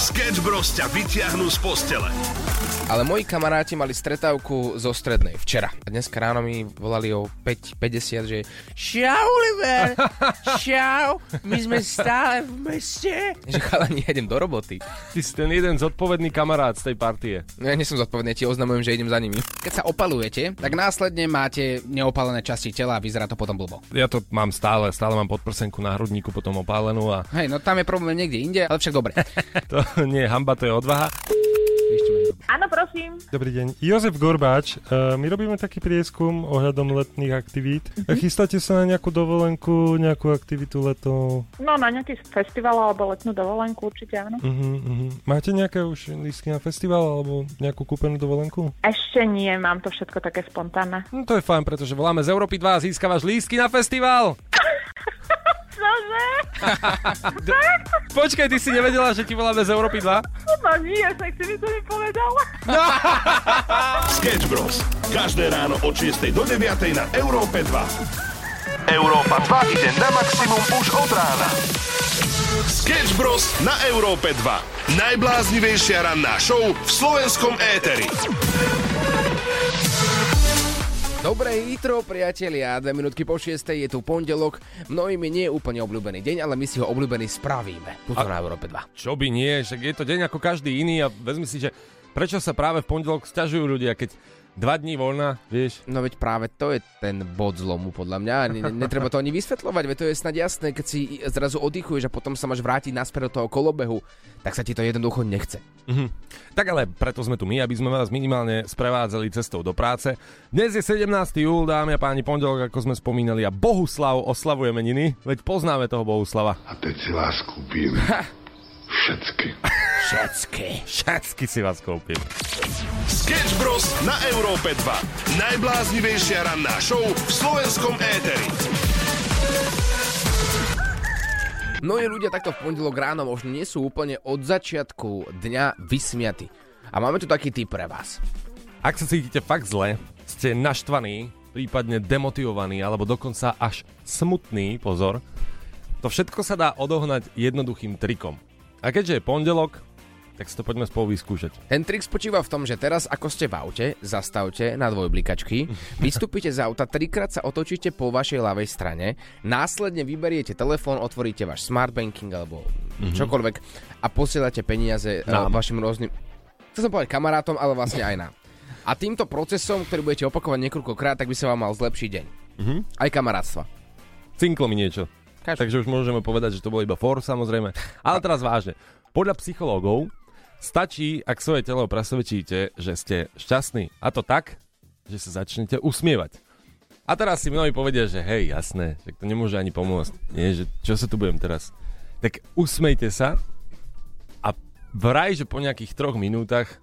Sketch Bros ťa vyťahnú z postele. Ale moji kamaráti mali stretávku zo strednej včera. A dneska ráno mi volali o 5.50, že Čau, Oliver! Čau! My sme stále v meste. Že chalani, ja idem do roboty. Ty si ten jeden zodpovedný kamarát z tej partie. No ja nie som zodpovedný, ja ti oznamujem, že idem za nimi. Keď sa opalujete, tak následne máte neopalené časti tela a vyzerá to potom blbo. Ja to mám stále, stále mám podprsenku na hrudníku potom opálenú a Hej, no tam je problém niekde inde, ale však dobre. to nie hamba, to je odvaha. Áno, prosím. Dobrý deň. Jozef Gorbáč, uh, my robíme taký prieskum ohľadom letných aktivít. Mhm. Chystáte sa na nejakú dovolenku, nejakú aktivitu leto? No na nejaký festival alebo letnú dovolenku určite áno. Uh-huh, uh-huh. Máte nejaké už lístky na festival alebo nejakú kúpenú dovolenku? Ešte nie, mám to všetko také spontánne. No to je fajn, pretože voláme z Európy 2 a získavaš lístky na festival. Čože? Počkaj, ty si nevedela, že ti voláme z Európy 2? No nie, tak si mi to nepovedal. Sketch Bros. Každé ráno od 6 do 9 na Európe 2. Európa 2 ide na maximum už od rána. Sketch Bros. na Európe 2. Najbláznivejšia ranná show v slovenskom éteri. Dobré jutro, priatelia. Dve minútky po šiestej je tu pondelok. Mnohým je nie úplne obľúbený deň, ale my si ho obľúbený spravíme. Tuto na Európe 2. Čo by nie, však je to deň ako každý iný a vezmi si, že prečo sa práve v pondelok sťažujú ľudia, keď dva dní voľna, vieš? No veď práve to je ten bod zlomu, podľa mňa. Ne, netreba to ani vysvetľovať, veď to je snad jasné, keď si zrazu oddychuješ a potom sa máš vrátiť naspäť do toho kolobehu, tak sa ti to jednoducho nechce. Mhm. Tak ale preto sme tu my, aby sme vás minimálne sprevádzali cestou do práce. Dnes je 17. júl, dámy a páni, pondelok, ako sme spomínali, a Bohuslav oslavuje meniny, veď poznáme toho Bohuslava. A teď si vás kúpim. Všetky. Všetky. Všetky si vás kúpim. Sketch Bros. na Európe 2. Najbláznivejšia ranná show v slovenskom éteri. Mnohí ľudia takto v pondelok ráno možno nie sú úplne od začiatku dňa vysmiatí. A máme tu taký tip pre vás. Ak sa cítite fakt zle, ste naštvaní, prípadne demotivovaní, alebo dokonca až smutný, pozor, to všetko sa dá odohnať jednoduchým trikom. A keďže je pondelok, tak si to poďme spolu vyskúšať. Ten trik spočíva v tom, že teraz ako ste v aute, zastavte na dvojblikačky, vystúpite z auta, trikrát sa otočíte po vašej ľavej strane, následne vyberiete telefón, otvoríte váš smart banking alebo čokoľvek a posielate peniaze Nám. nám. vašim rôznym, chcem som povedať kamarátom, ale vlastne aj nám. A týmto procesom, ktorý budete opakovať niekoľkokrát, tak by sa vám mal zlepšiť deň. Mhm. Aj kamarátstva. Cinklo mi niečo. Každý. Takže už môžeme povedať, že to bolo iba for, samozrejme. Ale teraz vážne. Podľa psychológov stačí, ak svoje telo presvedčíte, že ste šťastní. A to tak, že sa začnete usmievať. A teraz si mnohí povedia, že hej, jasné, že to nemôže ani pomôcť. Nie, že čo sa tu budem teraz. Tak usmejte sa a vraj, že po nejakých troch minútach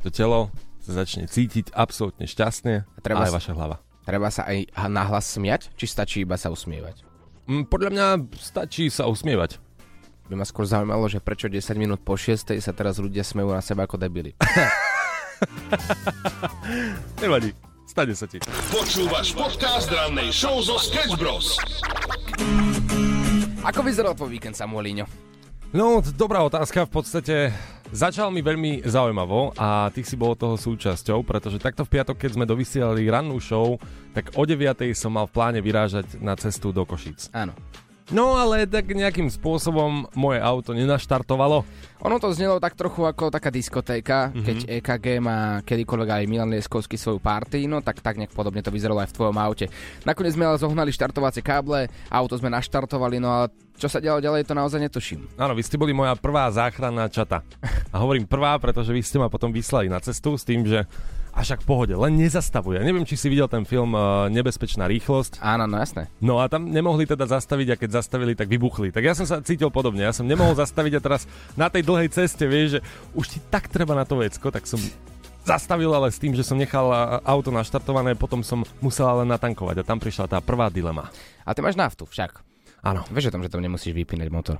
to telo sa začne cítiť absolútne šťastne a, treba aj sa- vaša hlava. Treba sa aj nahlas smiať, či stačí iba sa usmievať? Mm, Podľa mňa stačí sa usmievať. By ma skôr zaujímalo, že prečo 10 minút po 6 sa teraz ľudia smejú na seba ako debili. Nevadí, stane sa ti. Počúvaš podcast rannej show zo Sketch Bros. Ako vyzeral tvoj víkend, Samuelíňo? No, dobrá otázka, v podstate začal mi veľmi zaujímavo a ty si bol toho súčasťou, pretože takto v piatok, keď sme dovysielali rannú show, tak o 9 som mal v pláne vyrážať na cestu do Košíc. Áno. No ale tak nejakým spôsobom moje auto nenaštartovalo. Ono to znelo tak trochu ako taká diskotéka, mm-hmm. keď EKG má kedykoľvek aj Milan Lieskovský svoju party, no tak tak nejak podobne to vyzeralo aj v tvojom aute. Nakoniec sme ale zohnali štartovacie káble, auto sme naštartovali, no ale čo sa dialo ďalej, to naozaj netuším. Áno, vy ste boli moja prvá záchranná čata. A hovorím prvá, pretože vy ste ma potom vyslali na cestu s tým, že až ak v pohode, len nezastavuje. Neviem, či si videl ten film uh, Nebezpečná rýchlosť. Áno, no jasné. No a tam nemohli teda zastaviť a keď zastavili, tak vybuchli. Tak ja som sa cítil podobne. Ja som nemohol zastaviť a teraz na tej dlhej ceste, vieš, že už ti tak treba na to vecko, tak som zastavil, ale s tým, že som nechal a, auto naštartované, potom som musel ale natankovať a tam prišla tá prvá dilema. A ty máš naftu však. Áno, Vieš o tom, že tam nemusíš vypínať motor.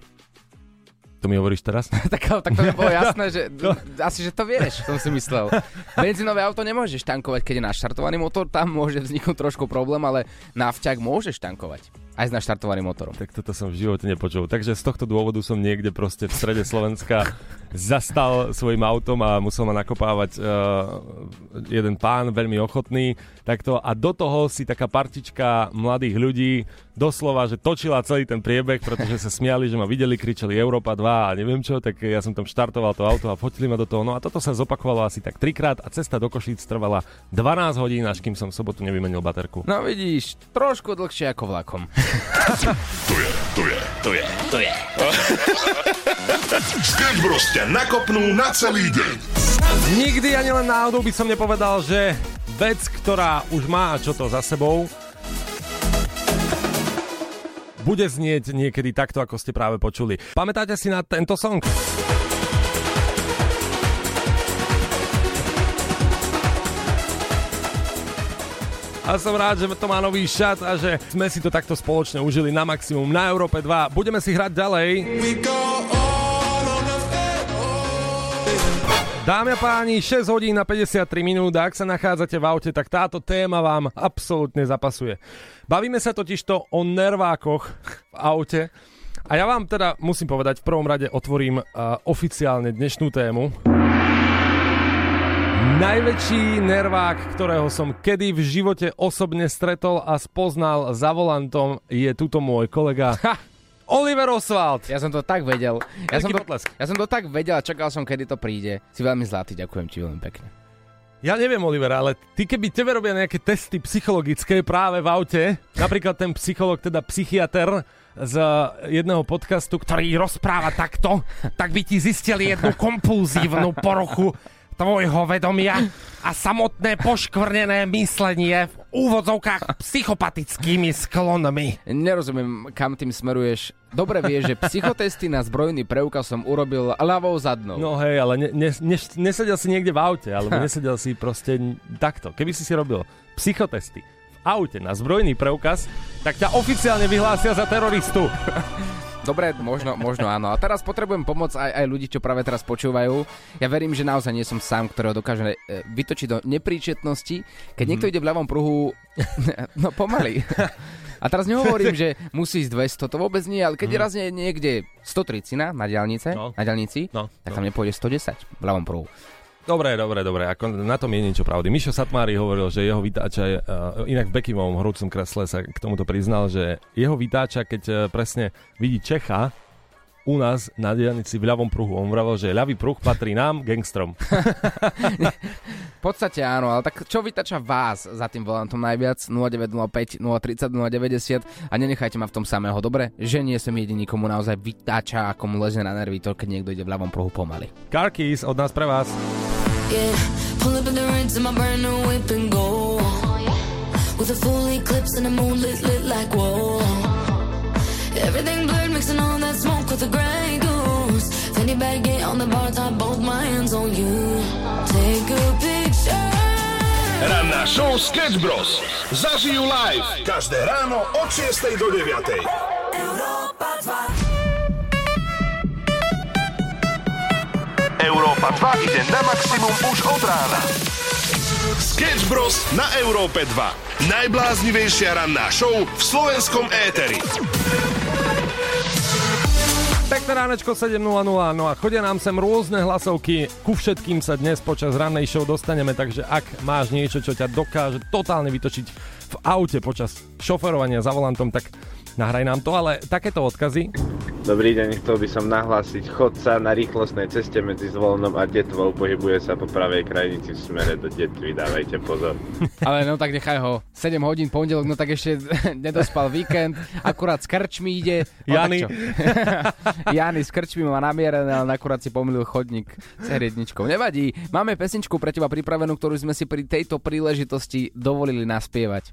To mi hovoríš teraz? tak, tak to bolo jasné, že asi, že to vieš, som si myslel. Benzínové auto nemôžeš tankovať, keď je naštartovaný motor, tam môže vzniknúť trošku problém, ale nafťak môžeš tankovať. Aj s naštartovaným motorom. Tak toto som v živote nepočul. Takže z tohto dôvodu som niekde proste v strede Slovenska zastal svojim autom a musel ma nakopávať uh, jeden pán, veľmi ochotný, takto a do toho si taká partička mladých ľudí doslova, že točila celý ten priebeh, pretože sa smiali, že ma videli, kričali Európa 2 a neviem čo, tak ja som tam štartoval to auto a fotili ma do toho. No a toto sa zopakovalo asi tak trikrát a cesta do Košíc trvala 12 hodín, až kým som v sobotu nevymenil baterku. No vidíš, trošku dlhšie ako vlakom. Tu je, tu je, tu je, tu je. Sketch Bros ťa nakopnú na celý deň. Nikdy ani len náhodou by som nepovedal, že vec, ktorá už má čo to za sebou, bude znieť niekedy takto, ako ste práve počuli. Pamätáte si na tento song? A som rád, že to má nový šat a že sme si to takto spoločne užili na maximum na Európe 2. Budeme si hrať ďalej. Dámy a páni, 6 hodín na 53 minút a ak sa nachádzate v aute, tak táto téma vám absolútne zapasuje. Bavíme sa totižto o nervákoch v aute a ja vám teda musím povedať, v prvom rade otvorím uh, oficiálne dnešnú tému. Najväčší nervák, ktorého som kedy v živote osobne stretol a spoznal za volantom, je tuto môj kolega Oliver Oswald. Ja som to tak vedel. Ja som to, ja som to tak vedel a čakal som, kedy to príde. Si veľmi zlatý, ďakujem ti veľmi pekne. Ja neviem, Oliver, ale ty keby tebe robia nejaké testy psychologické práve v aute, napríklad ten psycholog, teda psychiatr z jedného podcastu, ktorý rozpráva takto, tak by ti zistili jednu kompulzívnu poruchu tvojho vedomia a samotné poškvrnené myslenie v úvodzovkách psychopatickými sklonmi. Nerozumiem, kam tým smeruješ. Dobre vieš, že psychotesty na zbrojný preukaz som urobil ľavou zadnou. No hej, ale ne, ne, ne, nesedel si niekde v aute, alebo nesedel si proste takto. Keby si si robil psychotesty v aute na zbrojný preukaz, tak ťa oficiálne vyhlásia za teroristu. Dobre, možno, možno áno. A teraz potrebujem pomoc aj, aj ľudí, čo práve teraz počúvajú. Ja verím, že naozaj nie som sám, ktorého dokáže e, vytočiť do nepríčetnosti, keď Mhm. niekto ide v ľavom pruhu, no pomaly. A teraz nehovorím, že musí ísť 200, to vôbec nie, ale keď je raz nie- niekde 130 na diálnice. No. na diálnici, No, tak no. tam nepôjde 110 v ľavom pruhu. Dobre, dobre, dobre, ako na tom je niečo pravdy. Mišo Satmári hovoril, že jeho vytáča, je, uh, inak v Bekimovom horúcom kresle sa k tomuto priznal, že jeho vytáča, keď uh, presne vidí Čecha u nás na dielnici v ľavom pruhu. On vravel, že ľavý pruh patrí nám, gangstrom. V podstate áno, ale tak čo vytača vás za tým volantom najviac? 0905 030 090 a nenechajte ma v tom samého, dobre? Že nie som jediný, komu naozaj vytáča, ako mu leze na nervy to, keď niekto ide v ľavom pruhu pomaly. Car Keys od nás pre vás. Yeah, pull up in the rinse in my brand new whip and go. With a full eclipse and the moon lit, lit like whoa. Everything blurred, mixing all that smoke with the Grey Goose. Fanny bag, get on the bar top, both my hands on you. Take a picture. Ranná show Sketch Bros. Zažijú live. Každé ráno od 6 do 9. Europa 2. Európa 2 ide na maximum už od rána. Sketch Bros. na Európe 2. Najbláznivejšia ranná show v slovenskom éteri. Pekné ránečko 7.00, no a chodia nám sem rôzne hlasovky, ku všetkým sa dnes počas rannej show dostaneme, takže ak máš niečo, čo ťa dokáže totálne vytočiť v aute počas šoferovania za volantom, tak nahraj nám to, ale takéto odkazy Dobrý deň, chcel by som nahlásiť chodca na rýchlostnej ceste medzi Zvolnom a Detvou. Pohybuje sa po pravej krajnici v smere do Detvy, dávajte pozor. Ale no tak nechaj ho. 7 hodín pondelok, no tak ešte nedospal víkend, akurát s krčmi ide. No, Jany. Jany s krčmi má namierené, ale akurát si pomýlil chodník s hriedničkou. Nevadí, máme pesničku pre teba pripravenú, ktorú sme si pri tejto príležitosti dovolili naspievať.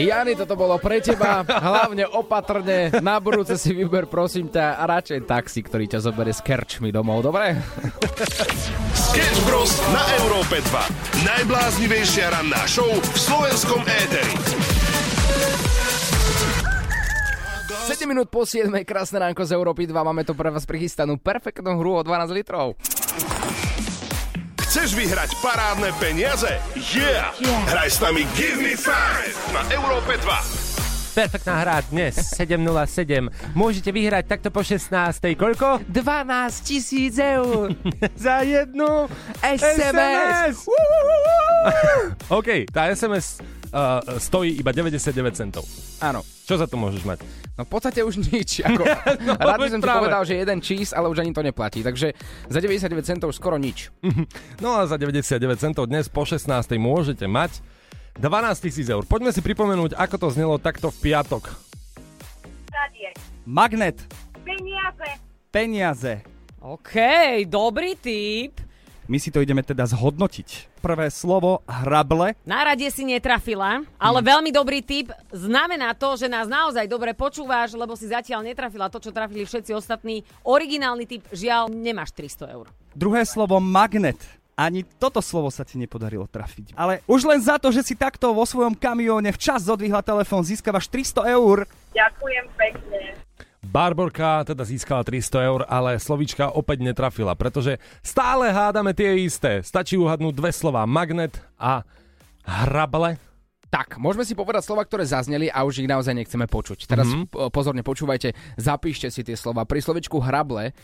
Jani, toto bolo pre teba. Hlavne opatrne. Na budúce si vyber, prosím ťa, a radšej taxi, ktorý ťa zoberie s kerčmi domov, dobre? Sketch Bros. na Európe 2. Najbláznivejšia ranná show v slovenskom éteri. 7 minút po 7, krásne ránko z Európy 2, máme tu pre vás prichystanú perfektnú hru o 12 litrov. Chceš vyhrať parádne peniaze? Yeah! yeah. Hraj s nami Give Me Five na Európe 2. Perfektná hra dnes, 7.07. Môžete vyhrať takto po 16. Koľko? 12 tisíc eur za jednu SMS. SMS. OK, tá SMS uh, stojí iba 99 centov. Áno. Čo za to môžeš mať? No v podstate už nič. Ako, no, rád by som ti povedal, že jeden čís, ale už ani to neplatí. Takže za 99 centov skoro nič. No a za 99 centov dnes po 16. môžete mať 12 tisíc eur. Poďme si pripomenúť, ako to znelo takto v piatok. Magnet. Peniaze. Peniaze. OK, dobrý tip. My si to ideme teda zhodnotiť. Prvé slovo hrable. Na rade si netrafila, ale hmm. veľmi dobrý tip. Znamená to, že nás naozaj dobre počúvaš, lebo si zatiaľ netrafila to, čo trafili všetci ostatní. Originálny tip, žiaľ, nemáš 300 eur. Druhé slovo magnet. Ani toto slovo sa ti nepodarilo trafiť. Ale už len za to, že si takto vo svojom kamióne včas zodvihla telefón, získavaš 300 eur. Ďakujem pekne. Barborka teda získala 300 eur, ale slovíčka opäť netrafila, pretože stále hádame tie isté. Stačí uhadnúť dve slova magnet a hrable. Tak, môžeme si povedať slova, ktoré zazneli a už ich naozaj nechceme počuť. Teraz mm-hmm. pozorne počúvajte, zapíšte si tie slova. Pri slovičku hrable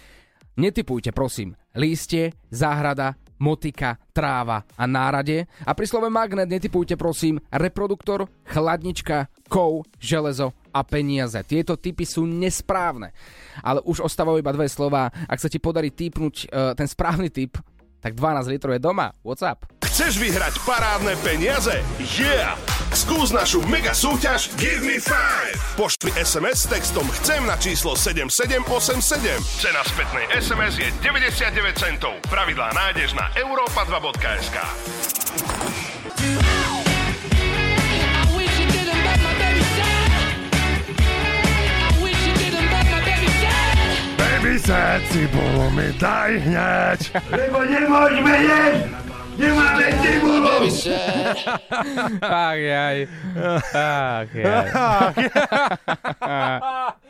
netypujte, prosím, lístie, záhrada, motika, tráva a nárade. A pri slove magnet netypujte prosím reproduktor, chladnička, kov, železo a peniaze. Tieto typy sú nesprávne. Ale už ostávajú iba dve slova. Ak sa ti podarí typnúť uh, ten správny typ, tak 12 litrov je doma. What's up? Chceš vyhrať parádne peniaze? Yeah! Skús našu mega súťaž Give Me 5. Pošli SMS s textom Chcem na číslo 7787. Cena spätnej SMS je 99 centov. Pravidlá nájdeš na europa2.sk. Rysecy, bo my daj hnieć! Nie możemy jeść! Nie mamy cybulu! Ach tak, jaj. Ach jaj.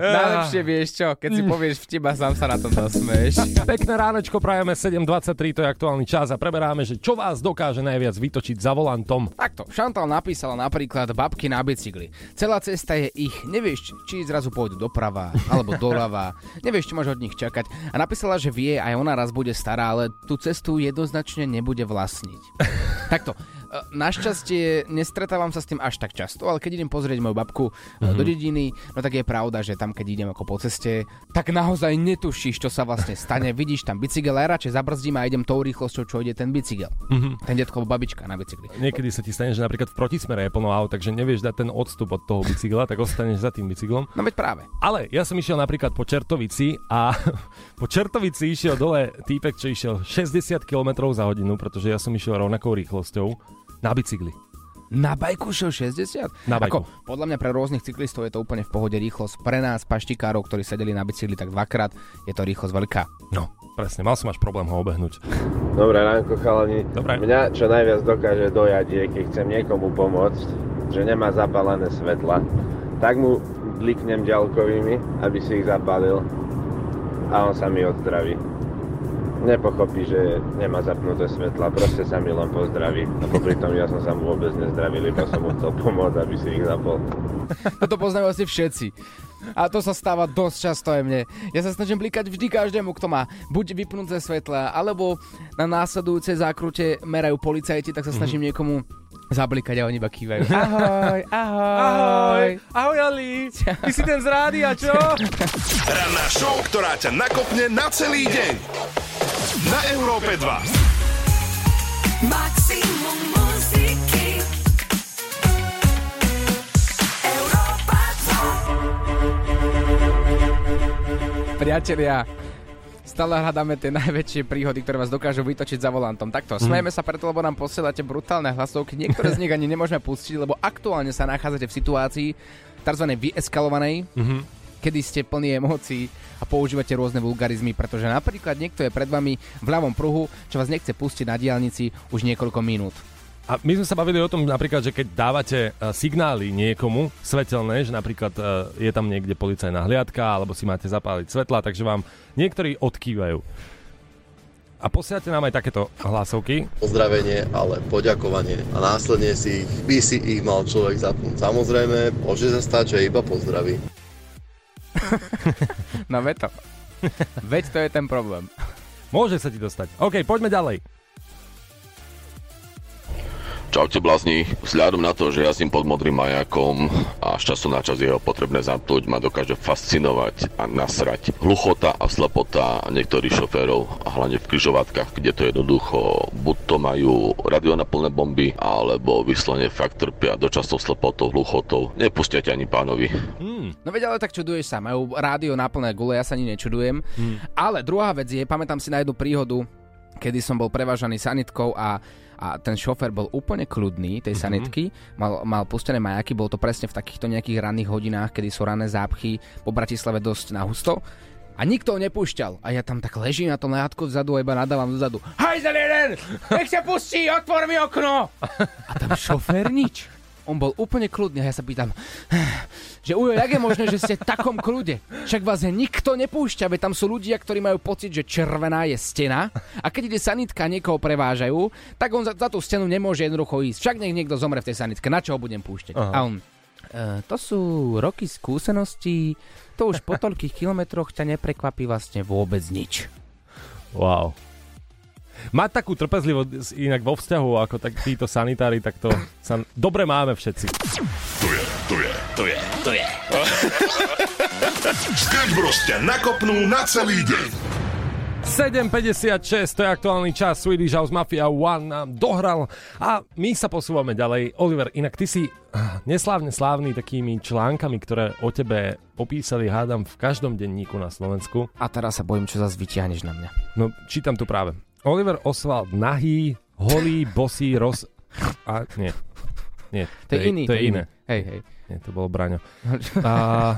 Najlepšie vieš čo, keď si povieš vtip a sám sa na tom zasmeješ. Pekné ránečko, prajeme 7.23, to je aktuálny čas a preberáme, že čo vás dokáže najviac vytočiť za volantom. Takto, Šantal napísala napríklad babky na bicykli. Celá cesta je ich, nevieš, či zrazu pôjdu doprava alebo doľava, nevieš, čo máš od nich čakať. A napísala, že vie, aj ona raz bude stará, ale tú cestu jednoznačne nebude vlastniť. Takto, Našťastie nestretávam sa s tým až tak často, ale keď idem pozrieť moju babku mm-hmm. do dediny, no tak je pravda, že tam keď idem ako po ceste, tak naozaj netušíš, čo sa vlastne stane. Vidíš tam bicykel, aj radšej zabrzdím a idem tou rýchlosťou, čo ide ten bicykel. Mm-hmm. Ten detko babička na bicykli. Niekedy sa ti stane, že napríklad v protismere je plno aut, takže nevieš dať ten odstup od toho bicykla, tak ostaneš za tým bicyklom. No veď práve. Ale ja som išiel napríklad po Čertovici a po Čertovici išiel dole týpek, čo išiel 60 km za hodinu, pretože ja som išiel rovnakou rýchlosťou na bicykli. Na bajku šiel 60? Na bajku. Ako, podľa mňa pre rôznych cyklistov je to úplne v pohode rýchlosť. Pre nás, paštikárov, ktorí sedeli na bicykli tak dvakrát, je to rýchlosť veľká. No, presne, mal som až problém ho obehnúť. Dobré ránko, chalani. Dobre. Mňa čo najviac dokáže dojať je, keď chcem niekomu pomôcť, že nemá zapálené svetla, tak mu bliknem ďalkovými, aby si ich zapálil a on sa mi odzdraví nepochopí, že nemá zapnuté svetla, proste sa mi len pozdraví. A popri tom ja som sa mu vôbec nezdravil, iba som mu chcel pomôcť, aby si ich zapol. Toto poznajú asi všetci. A to sa stáva dosť často aj mne. Ja sa snažím blikať vždy každému, kto má buď vypnuté svetla, alebo na následujúcej zákrute merajú policajti, tak sa snažím mm-hmm. niekomu zablikať a oni iba kývajú. Ahoj, ahoj. Ahoj, ahoj Ali. Ty si ten z rádia, čo? Ranná show, ktorá ťa nakopne na celý deň na Európe 2. Maximum muziky. Priatelia, Stále hľadáme tie najväčšie príhody, ktoré vás dokážu vytočiť za volantom. Takto, smejeme sa preto, lebo nám posielate brutálne hlasovky. Niektoré z nich ani nemôžeme pustiť, lebo aktuálne sa nachádzate v situácii tzv. vyeskalovanej, Mhm. Kedy ste plní emócií a používate rôzne vulgarizmy, pretože napríklad niekto je pred vami v ľavom pruhu, čo vás nechce pustiť na diálnici už niekoľko minút. A my sme sa bavili o tom napríklad, že keď dávate e, signály niekomu svetelné, že napríklad e, je tam niekde policajná hliadka, alebo si máte zapáliť svetla, takže vám niektorí odkývajú. A posielate nám aj takéto hlasovky. pozdravenie, ale poďakovanie. A následne si ich, by si ich mal človek zapnúť. Samozrejme, môže sa stať, že iba pozdraví. No veď to. Veď to je ten problém. Môže sa ti dostať. OK, poďme ďalej. Čaute blázni, vzhľadom na to, že jazdím pod modrým majakom a z času na čas je ho potrebné zapnúť, ma dokáže fascinovať a nasrať. Hluchota a slepota niektorých šoférov, a hlavne v križovatkách, kde to jednoducho buď to majú radio na plné bomby, alebo vyslovene fakt trpia dočasnou slepotou, hluchotou. Nepustia ťa ani pánovi. No veď ale tak čuduješ sa, majú rádio na plné gule, ja sa ani nečudujem. Ale druhá vec je, pamätám si na jednu príhodu, kedy som bol prevážaný sanitkou a, a ten šofer bol úplne kľudný tej sanitky, mal, mal pustené majaky, bol to presne v takýchto nejakých ranných hodinách, kedy sú rané zápchy po Bratislave dosť na husto. A nikto ho nepúšťal. A ja tam tak ležím na tom lehátku vzadu a iba nadávam dozadu. Hajzel jeden! Nech sa pustí, otvor mi okno! A tam šofér nič. On bol úplne kľudný a ja sa pýtam, že ujo, jak je možné, že ste v takom kľude? Však vás nikto nepúšťa, veď tam sú ľudia, ktorí majú pocit, že červená je stena a keď ide sanitka niekoho prevážajú, tak on za, za tú stenu nemôže jednoducho ísť. Však nech niekto zomre v tej sanitke, na čo ho budem púšťať? Aha. A on, e, to sú roky skúseností, to už po toľkých kilometroch ťa neprekvapí vlastne vôbec nič. Wow. Mať takú trpezlivosť inak vo vzťahu ako tak títo sanitári, tak to sa dobre máme všetci. To je, to je, to je, to je. Sketch Bros ťa nakopnú na celý deň. 7.56, to je aktuálny čas, Swedish House Mafia One nám dohral a my sa posúvame ďalej. Oliver, inak ty si ah, neslávne slávny takými článkami, ktoré o tebe popísali, hádam, v každom denníku na Slovensku. A teraz sa bojím, čo zase vyťahneš na mňa. No, čítam tu práve. Oliver Oswald, nahý, holý, bosý, roz... A nie. Nie, To je iný, To to je iné. Hej, hej. Nie, to bolo Braňo. A,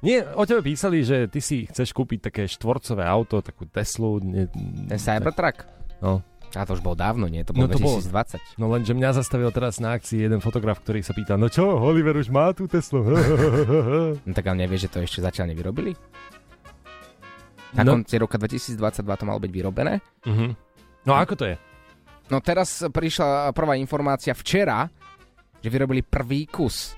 nie, o tebe písali, že ty si chceš kúpiť také štvorcové auto, takú Teslu. Nie, Ten Cybertruck? No. A to už bol dávno, nie? To No bolo to bolo. 2020. No lenže mňa zastavil teraz na akcii jeden fotograf, ktorý sa pýta, no čo, Oliver už má tú Teslu? No tak ale nevieš, že to ešte zatiaľ nevyrobili? Na No. konci roka 2022 to malo byť vyrobené. Mhm. No a ako to je? No teraz prišla prvá informácia včera, že vyrobili prvý kus.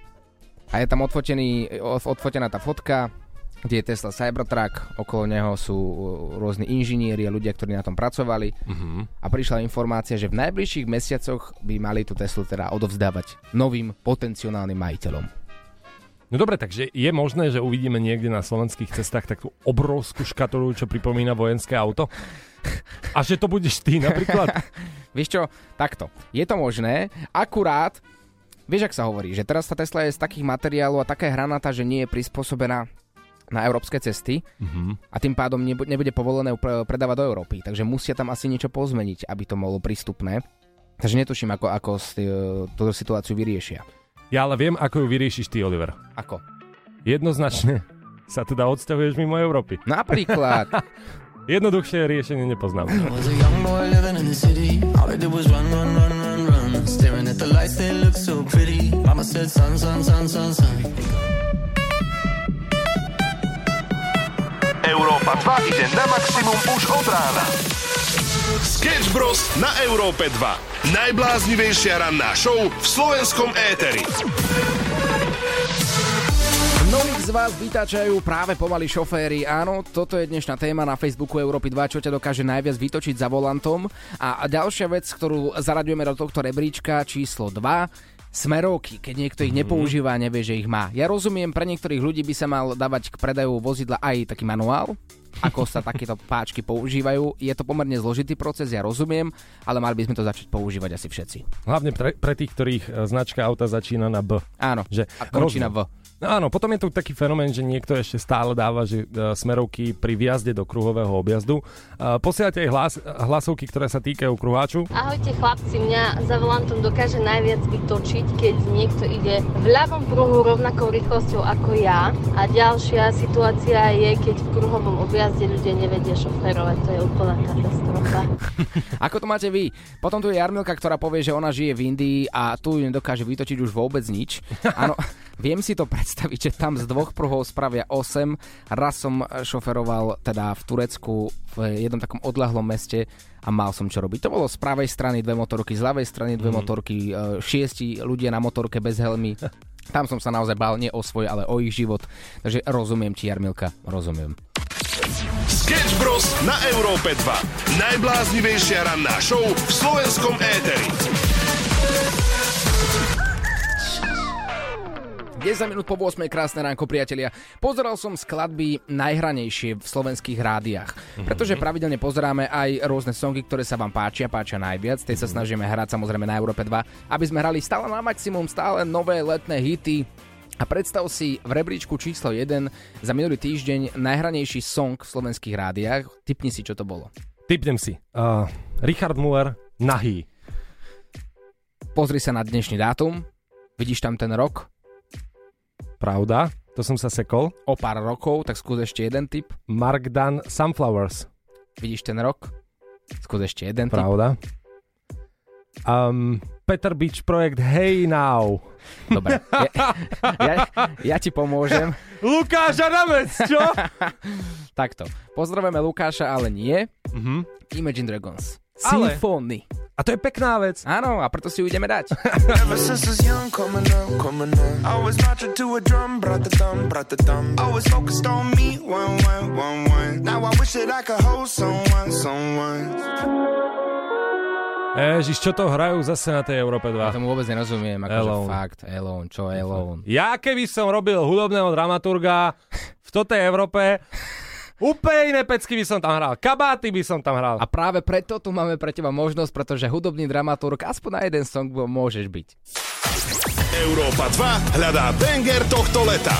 A je tam odfotený, od- odfotená tá fotka, kde je Tesla Cybertruck, okolo neho sú uh, rôzni inžinieri a ľudia, ktorí na tom pracovali. Mhm. A prišla informácia, že v najbližších mesiacoch by mali tú Teslu teda odovzdávať novým potenciálnym majiteľom. No dobre, takže je možné, že uvidíme niekde na slovenských cestách takú obrovskú škatulu, čo pripomína vojenské auto? A že to budeš ty napríklad? Vieš čo, takto. Je to možné, akurát, vieš, ak sa hovorí, že teraz tá Tesla je z takých materiálov a taká hranatá, že nie je prispôsobená na európske cesty Mhm. a tým pádom nebu- nebude povolené ju predávať do Európy. Takže musia tam asi niečo pozmeniť, aby to bolo prístupné. Takže netuším, ako, ako e, túto situáciu vyriešia. Ja ale viem, ako ju vyriešiš ty, Oliver. Ako? Jednoznačne sa teda odsťahuješ mimo Európy. Napríklad. Jednoduchšie riešenie nepoznám. Európa 2 ide na maximum už od rána. Sketch Bros. na Európe 2. Najbláznivejšia ranná show v slovenskom éteri. Mnohých z vás vytáčajú práve pomaly šoféry. Áno, toto je dnešná téma na Facebooku Európy 2, čo ťa dokáže najviac vytočiť za volantom. A a ďalšia vec, ktorú zaraďujeme do tohto rebríčka, číslo 2, smerovky, keď niekto ich nepoužíva a nevie, že ich má. Ja rozumiem, pre niektorých ľudí by sa mal dávať k predaju vozidla aj taký manuál, ako sa takéto páčky používajú. Je to pomerne zložitý proces, ja rozumiem, ale mali by sme to začať používať asi všetci. Hlavne pre, pre tých, ktorých e, značka auta začína na B. Áno, Že a končí na V. No áno, potom je tu taký fenomén, že niekto ešte stále dáva že, e, smerovky pri vjazde do kruhového objazdu. E, Posielate aj hlas, hlasovky, ktoré sa týkajú kruháču. Ahojte chlapci, mňa za volantom dokáže najviac vytočiť, keď niekto ide v ľavom pruhu rovnakou rýchlosťou ako ja. A ďalšia situácia je, keď v kruhovom objazde ľudia nevedia šoférovať. To je úplná katastrofa. Ako to máte vy? Potom tu je Jarmilka, ktorá povie, že ona žije v Indii a tu ju nedokáže vytočiť už vôbec nič. Áno, viem si to predstaviť, že tam z dvoch pruhov spravia 8. Raz som šoferoval teda v Turecku v jednom takom odľahlom meste a mal som čo robiť. To bolo z pravej strany dve motorky, z ľavej strany dve Mhm. motorky, e, šiesti ľudia na motorke bez helmy. Tam som sa naozaj bál nie o svoj, ale o ich život. Takže rozumiem ti, Jarmilka, rozumiem. Sketch Bros. na Európe 2. Najbláznivejšia ranná show v slovenskom éteri. 10 minút po 8. krásne ránko, priatelia. Pozeral som skladby najhranejšie v slovenských rádiách, pretože pravidelne pozeráme aj rôzne songy, ktoré sa vám páčia, páčia najviac. Tej sa snažíme hrať samozrejme na Európe 2, aby sme hrali stále na maximum, stále nové letné hity. A predstav si v rebríčku číslo 1 za minulý týždeň najhranejší song v slovenských rádiách. Typni si, čo to bolo. Typnem si. Uh, Richard Muller, Nahý. Pozri sa na dnešný dátum, vidíš tam ten rok, Pravda, to som sa sekol. o pár rokov, tak skús ešte jeden typ. Mark Dunn, Sunflowers. Vidíš ten rok? Skús ešte jeden typ. Pravda. Um, Peter Beach projekt Hey Now. Dobre, ja, ja, ja ti pomôžem. Lukáš Adamec, čo? Takto. Pozdravujeme Lukáša, ale nie. Mhm. Imagine Dragons. Ale- Symfóny. A to je pekná vec. Áno, a preto si ju ideme dať. Ježiš, čo to hrajú zase na tej Európe 2? Ja tomu vôbec nerozumiem, akože Alone. fakt, Alone, čo Alone. Ja keby som robil hudobného dramaturga v totej Európe, úplne iné pecky by som tam hral. Kabáty by som tam hral. A práve preto tu máme pre teba možnosť, pretože hudobný dramaturg aspoň na jeden song môžeš byť. Európa 2 hľadá banger tohto leta.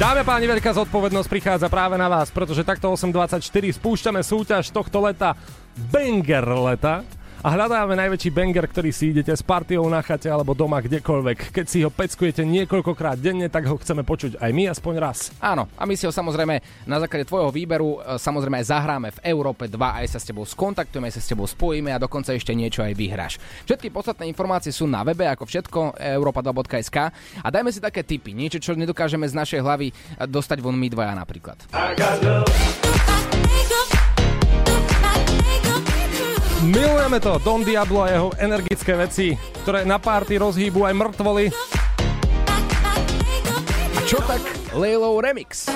Dáme páni, veľká zodpovednosť prichádza práve na vás, pretože takto 8.24 spúšťame súťaž tohto leta Banger leta a hľadáme najväčší banger, ktorý si idete s partiou na chate alebo doma kdekoľvek. Keď si ho peckujete niekoľkokrát denne, tak ho chceme počuť aj my aspoň raz. Áno, a my si ho samozrejme na základe tvojho výberu e, samozrejme aj zahráme v Európe 2, aj sa s tebou skontaktujeme, aj sa s tebou spojíme a dokonca ešte niečo aj vyhráš. Všetky podstatné informácie sú na webe, ako všetko, europa2.sk a dajme si také tipy, niečo, čo nedokážeme z našej hlavy e, dostať von my dvaja napríklad. Milujeme to, Don Diablo a jeho energické veci, ktoré na párty rozhýbu aj mŕtvoly. A čo tak Laylow Remix?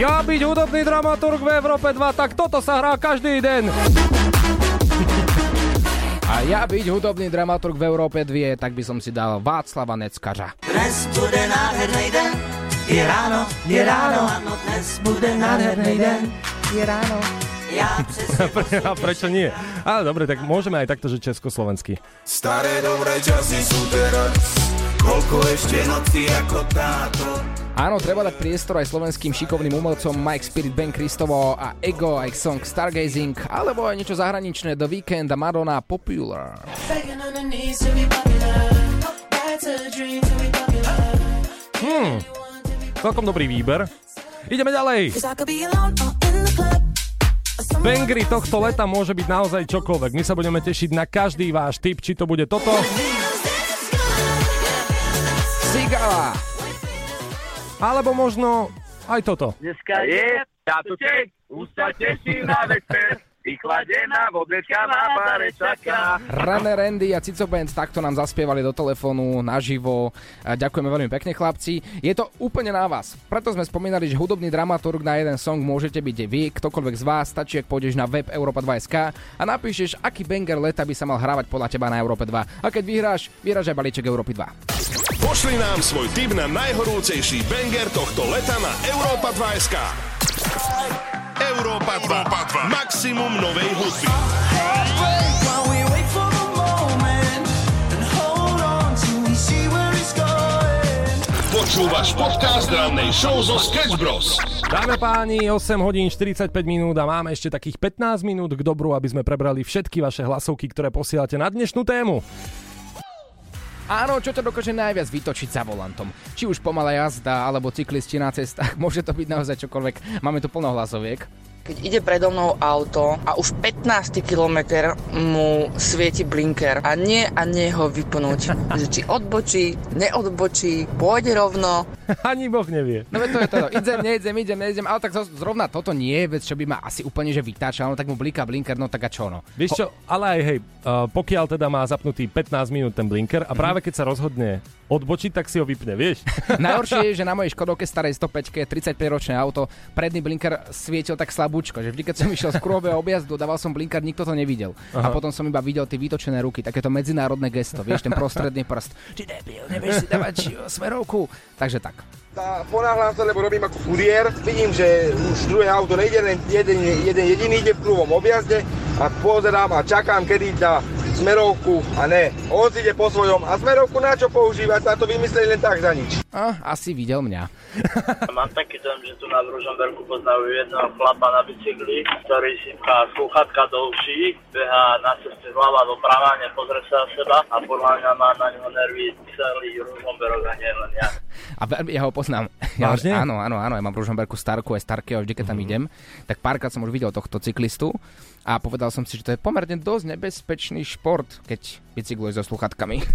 Ja byť hudobný dramaturg v Európe 2, tak toto sa hrá každý deň. A ja byť hudobný dramaturg v Európe 2, tak by som si dal Václava Neckařa. Dnes bude nádherný den, je ráno, je ráno, áno, dnes bude nádherný den, je ráno. Ja A prečo nie? Ale dobre, tak môžeme aj takto, že československy. Staré dobré časy sú teraz, koľko ešte noci ako táto. Áno, treba dať priestor aj slovenským šikovným umelcom Mike Spirit, Ben Kristovo a Ego, aj song Stargazing, alebo aj niečo zahraničné The Weeknd a Madonna popular. Hmm, celkom dobrý výber. Ideme ďalej. Cause I could be alone or in the club. Bangry tohto leta môže byť naozaj čokoľvek. My sa budeme tešiť na každý váš tip, či to bude toto. Sigala! Alebo možno aj toto. Dneska je tátoček, už sa teším na večer, vychladená vodečka na bare čaká. Runner Randy a Cico Band takto nám zaspievali do telefónu naživo. Ďakujeme veľmi pekne chlapci. Je to úplne na vás. Preto sme spomínali, že hudobný dramaturg na jeden song môžete byť vy, ktokoľvek z vás. Stačí, ak pôjdeš na web Europa2.sk a napíšeš, aký banger leta by sa mal hrávať podľa teba na Európe 2. A keď vyhráš, vyhráš aj balíček Európy 2. Pošli nám svoj tip na najhorúcejší banger tohto leta na Európa 2 SK. Európa 2. Maximum novej hudby. While we wait for the moment and hold on till we see where it's going. Počúvaš podcast rannej show zo Sketch Bros. Dáme páni, 8 hodín 45 minút a máme ešte takých 15 minút k dobru, aby sme prebrali všetky vaše hlasovky, ktoré posielate na dnešnú tému. Áno, čo to dokáže najviac vytočiť za volantom. Či už pomalá jazda, alebo cyklisti na cestách, môže to byť naozaj čokoľvek. Máme tu plno hlasoviek. Keď ide predo mnou auto a už 15 kilometr mu svieti blinker a nie a nie ho vypnúť. Že či odbočí, neodbočí, pôjde rovno. Ani Boh nevie. No to je to. Idem, nejdem, idem, nejdem, ale tak zrovna toto nie je vec, čo by ma asi úplne že vytáčalo, no tak mu bliká blinker, no tak a čo no. Vieš čo, ale aj hej, uh, pokiaľ teda má zapnutý 15 minút ten blinker a práve keď sa rozhodne odbočiť, tak si ho vypne, vieš? Najhoršie je, že na mojej Škodovke starej 105 35-ročné auto, predný blinker svietil tak slabúčko, že vždy, keď som išiel z kruhového objazdu, dával som blinker, nikto to nevidel. A Aha. potom som iba videl tie vytočené ruky, takéto medzinárodné gesto, vieš, ten prostredný prst. Ty debil, nevieš si dávať či- smerovku. Takže tak. Tá, ponáhľam sa, lebo robím ako kuriér. Vidím, že už druhé auto nejde, len jeden, jeden jediný ide v kruhovom objazde a pozerám a čakám, kedy dá smerovku a ne. On si ide po svojom a smerovku na čo používať, sa to vymysleli len tak za nič. A, asi videl mňa. Mám taký dojem, že tu na Ružomberku poznajú jedného chlapa na bicykli, ktorý si pchá sluchatka do uší, beha na ceste zľava doprava, nepozrie sa na seba a podľa mňa má na ňo nervy celý Ružomberok a nie len ja. A veľmi, ja ho poznám. Ja, Vážne? áno, áno, áno, ja mám v Ružomberku Starku aj Starkého, vždy keď tam idem, tak párkrát som už videl tohto cyklistu a povedal som si, že to je pomerne dosť nebezpečný šport, keď bicykluje so sluchatkami.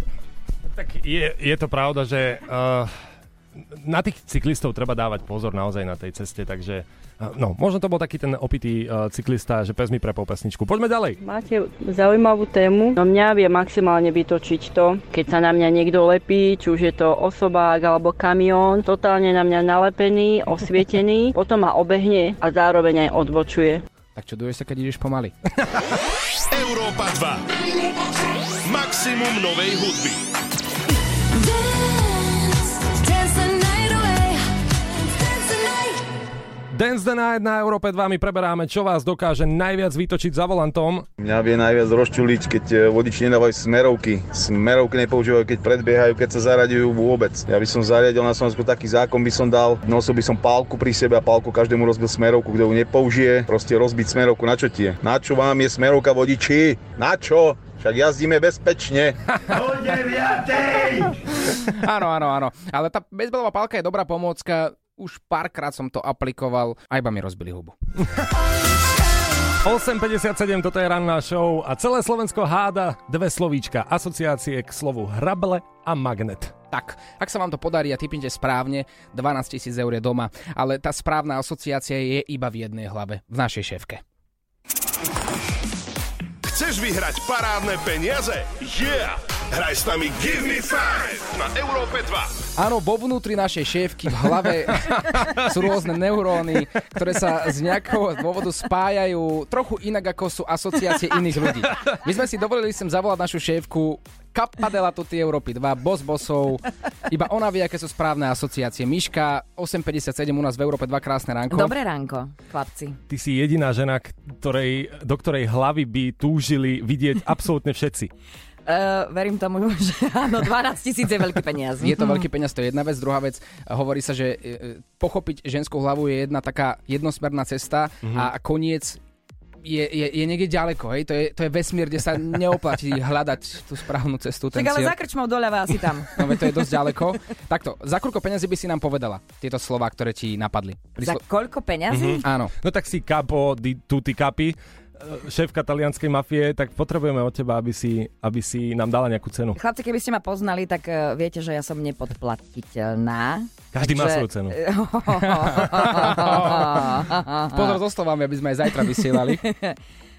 Tak je, je to pravda, že uh, na tých cyklistov treba dávať pozor naozaj na tej ceste, takže uh, no, možno to bol taký ten opitý uh, cyklista, že pes mi prepol pesničku. Poďme ďalej. Máte zaujímavú tému. No mňa vie maximálne vytočiť to, keď sa na mňa niekto lepí, či už je to osobák alebo kamión, totálne na mňa nalepený, osvietený, potom ma obehne a zároveň aj odbočuje. Tak čuduješ sa, keď ideš pomaly. Európa 2. Maximum novej hudby. Dance the Night na Európe 2 my preberáme, čo vás dokáže najviac vytočiť za volantom. Mňa vie najviac rozčuliť, keď e, vodiči nedávajú smerovky. Smerovky nepoužívajú, keď predbiehajú, keď sa zaraďujú vôbec. Ja by som zariadil na Slovensku taký zákon, by som dal, nosil by som pálku pri sebe a pálku každému rozbil smerovku, kto ju nepoužije, proste rozbiť smerovku. Na čo ti je? Na čo vám je smerovka vodiči? Na čo? Však jazdíme bezpečne. áno, áno, áno. Ale tá bezbelová pálka je dobrá pomôcka. Už párkrát som to aplikoval a iba mi rozbili hubu. 8.57, toto je ranná show a celé Slovensko háda dve slovíčka asociácie k slovu hrable a magnet. Tak, ak sa vám to podarí a typnite správne, 12 tisíc eur je doma, ale tá správna asociácia je iba v jednej hlave, v našej šéfke. Chceš vyhrať parádne peniaze? Yeah! Hraj s nami Give Me Five na Európe 2. Áno, vo vnútri našej šéfky v hlave sú rôzne neuróny, ktoré sa z nejakého dôvodu spájajú trochu inak, ako sú asociácie iných ľudí. My sme si dovolili sem zavolať našu šéfku Kapadela tutti Európy 2, boss bossov. Iba ona vie, aké sú správne asociácie. Miška, 8.57 u nás v Európe 2, krásne ránko. Dobré ránko, chlapci. Ty si jediná žena, ktorej, do ktorej hlavy by túžili vidieť absolútne všetci. Uh, verím tomu, že áno, 12 tisíc je veľký peniaz. Je to veľký peniaz, to je jedna vec. Druhá vec, hovorí sa, že e, pochopiť ženskú hlavu je jedna taká jednosmerná cesta Mhm. a koniec je, je, je niekde ďaleko, hej? To je, to je vesmír, kde sa neoplatí hľadať tú správnu cestu. Tak ale cieľ. za krčmou doľava asi tam. No veď to je dosť ďaleko. Takto, za koľko peniazy by si nám povedala tieto slova, ktoré ti napadli? Za koľko peňazí? Áno. No tak si capo di tutti capi, eh, šéfka talianskej mafie, tak potrebujeme od teba, aby si, aby si nám dala nejakú cenu. Chlapci, keby ste ma poznali, tak uh, viete, že ja som nepodplatiteľná. Každý má Takže- svoju cenu. Pozor, zostávame, aby sme aj zajtra vysielali.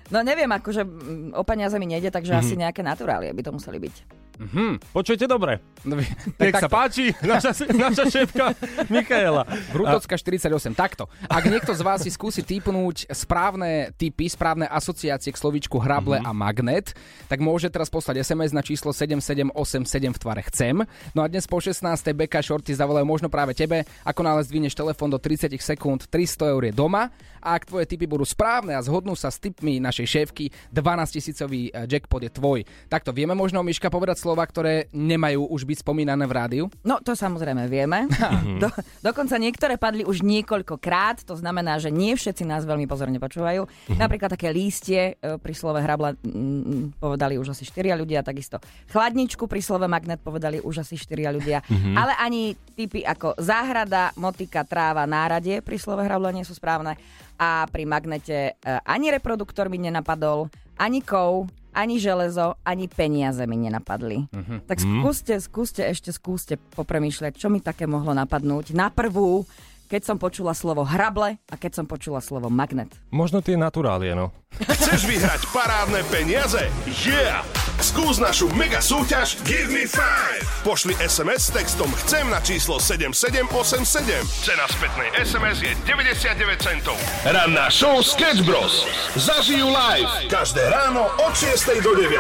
No neviem, akože mm, o peniaze mi nejde, takže Mhm. asi nejaké naturálie by to museli byť. Mhm. Počujete dobre? No, Nech tak sa páči, naša, naša šéfka Mikaela. Vrútocka 48. Takto. Ak niekto z vás si skúsi typnúť správne typy, správne asociácie k slovíčku hrable Mhm. a magnet, tak môže teraz poslať SMS na číslo 7787 v tvare chcem. No a dnes po 16. Beka Shorty zavolajú možno práve tebe. Ako náhle zdvineš telefón do 30 sekúnd, 300 eur je doma. A ak tvoje typy budú správne a zhodnú sa s typmi našej šéfky, 12 tisícový eh, jackpot je tvoj. Takto vieme možno, Miška, povedať slova, ktoré nemajú už byť spomínané v rádiu? No, to samozrejme vieme. Do, dokonca niektoré padli už niekoľkokrát, to znamená, že nie všetci nás veľmi pozorne počúvajú. Napríklad také lístie e, pri slove hrabla mm, povedali už asi 4 ľudia, takisto chladničku pri slove magnet povedali už asi 4 ľudia. Mhm. Ale ani typy ako záhrada, motika, tráva, nárade pri slove hrabla nie sú správne. A pri magnete e, ani reproduktor mi nenapadol, ani kov, ani železo, ani peniaze mi nenapadli. Tak Mm. skúste, skúste, ešte skúste popremýšľať, čo mi také mohlo napadnúť. Na prvú, keď som počula slovo hrable a keď som počula slovo magnet. Možno tie naturálie, no. Chceš vyhrať parádne peniaze? Yeah! Skús našu mega súťaž Give me five! Pošli SMS s textom Chcem na číslo 7787. Cena spätnej SMS je 99 centov. Ranná show Sketch Bros. Zažijú live každé ráno od 6 do 9.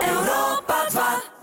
Európa 2